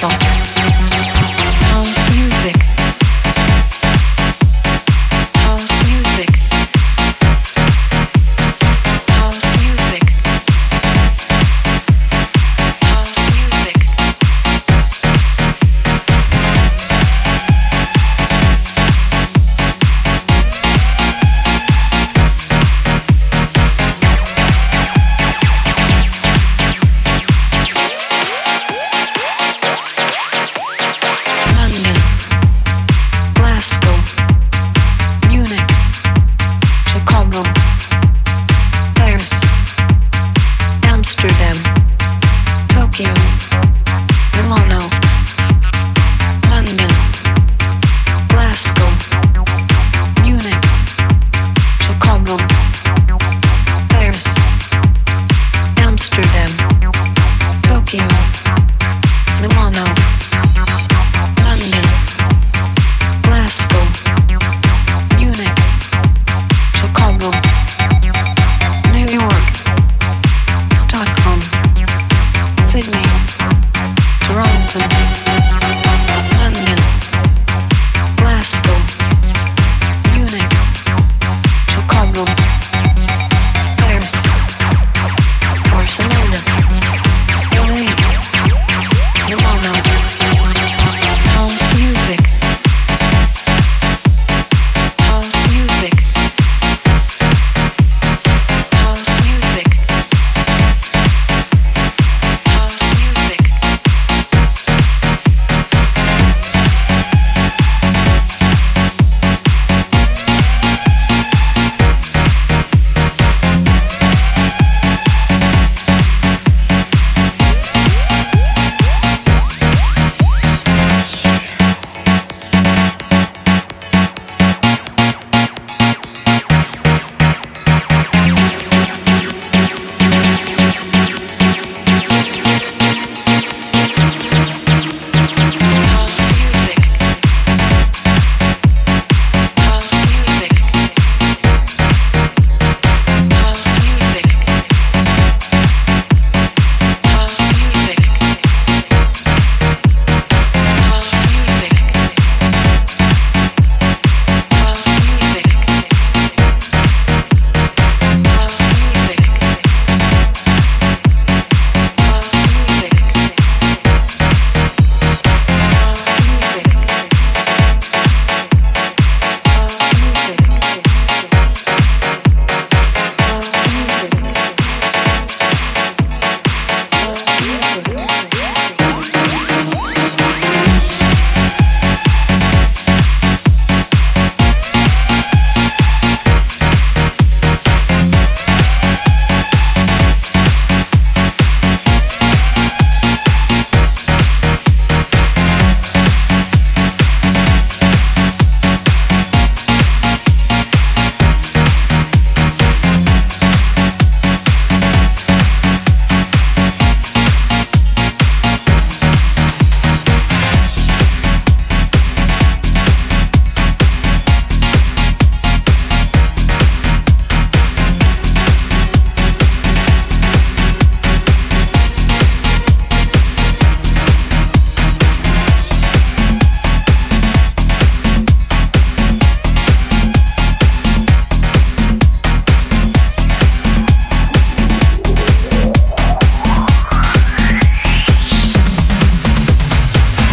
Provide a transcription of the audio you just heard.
Microsoft. Sydney, Toronto.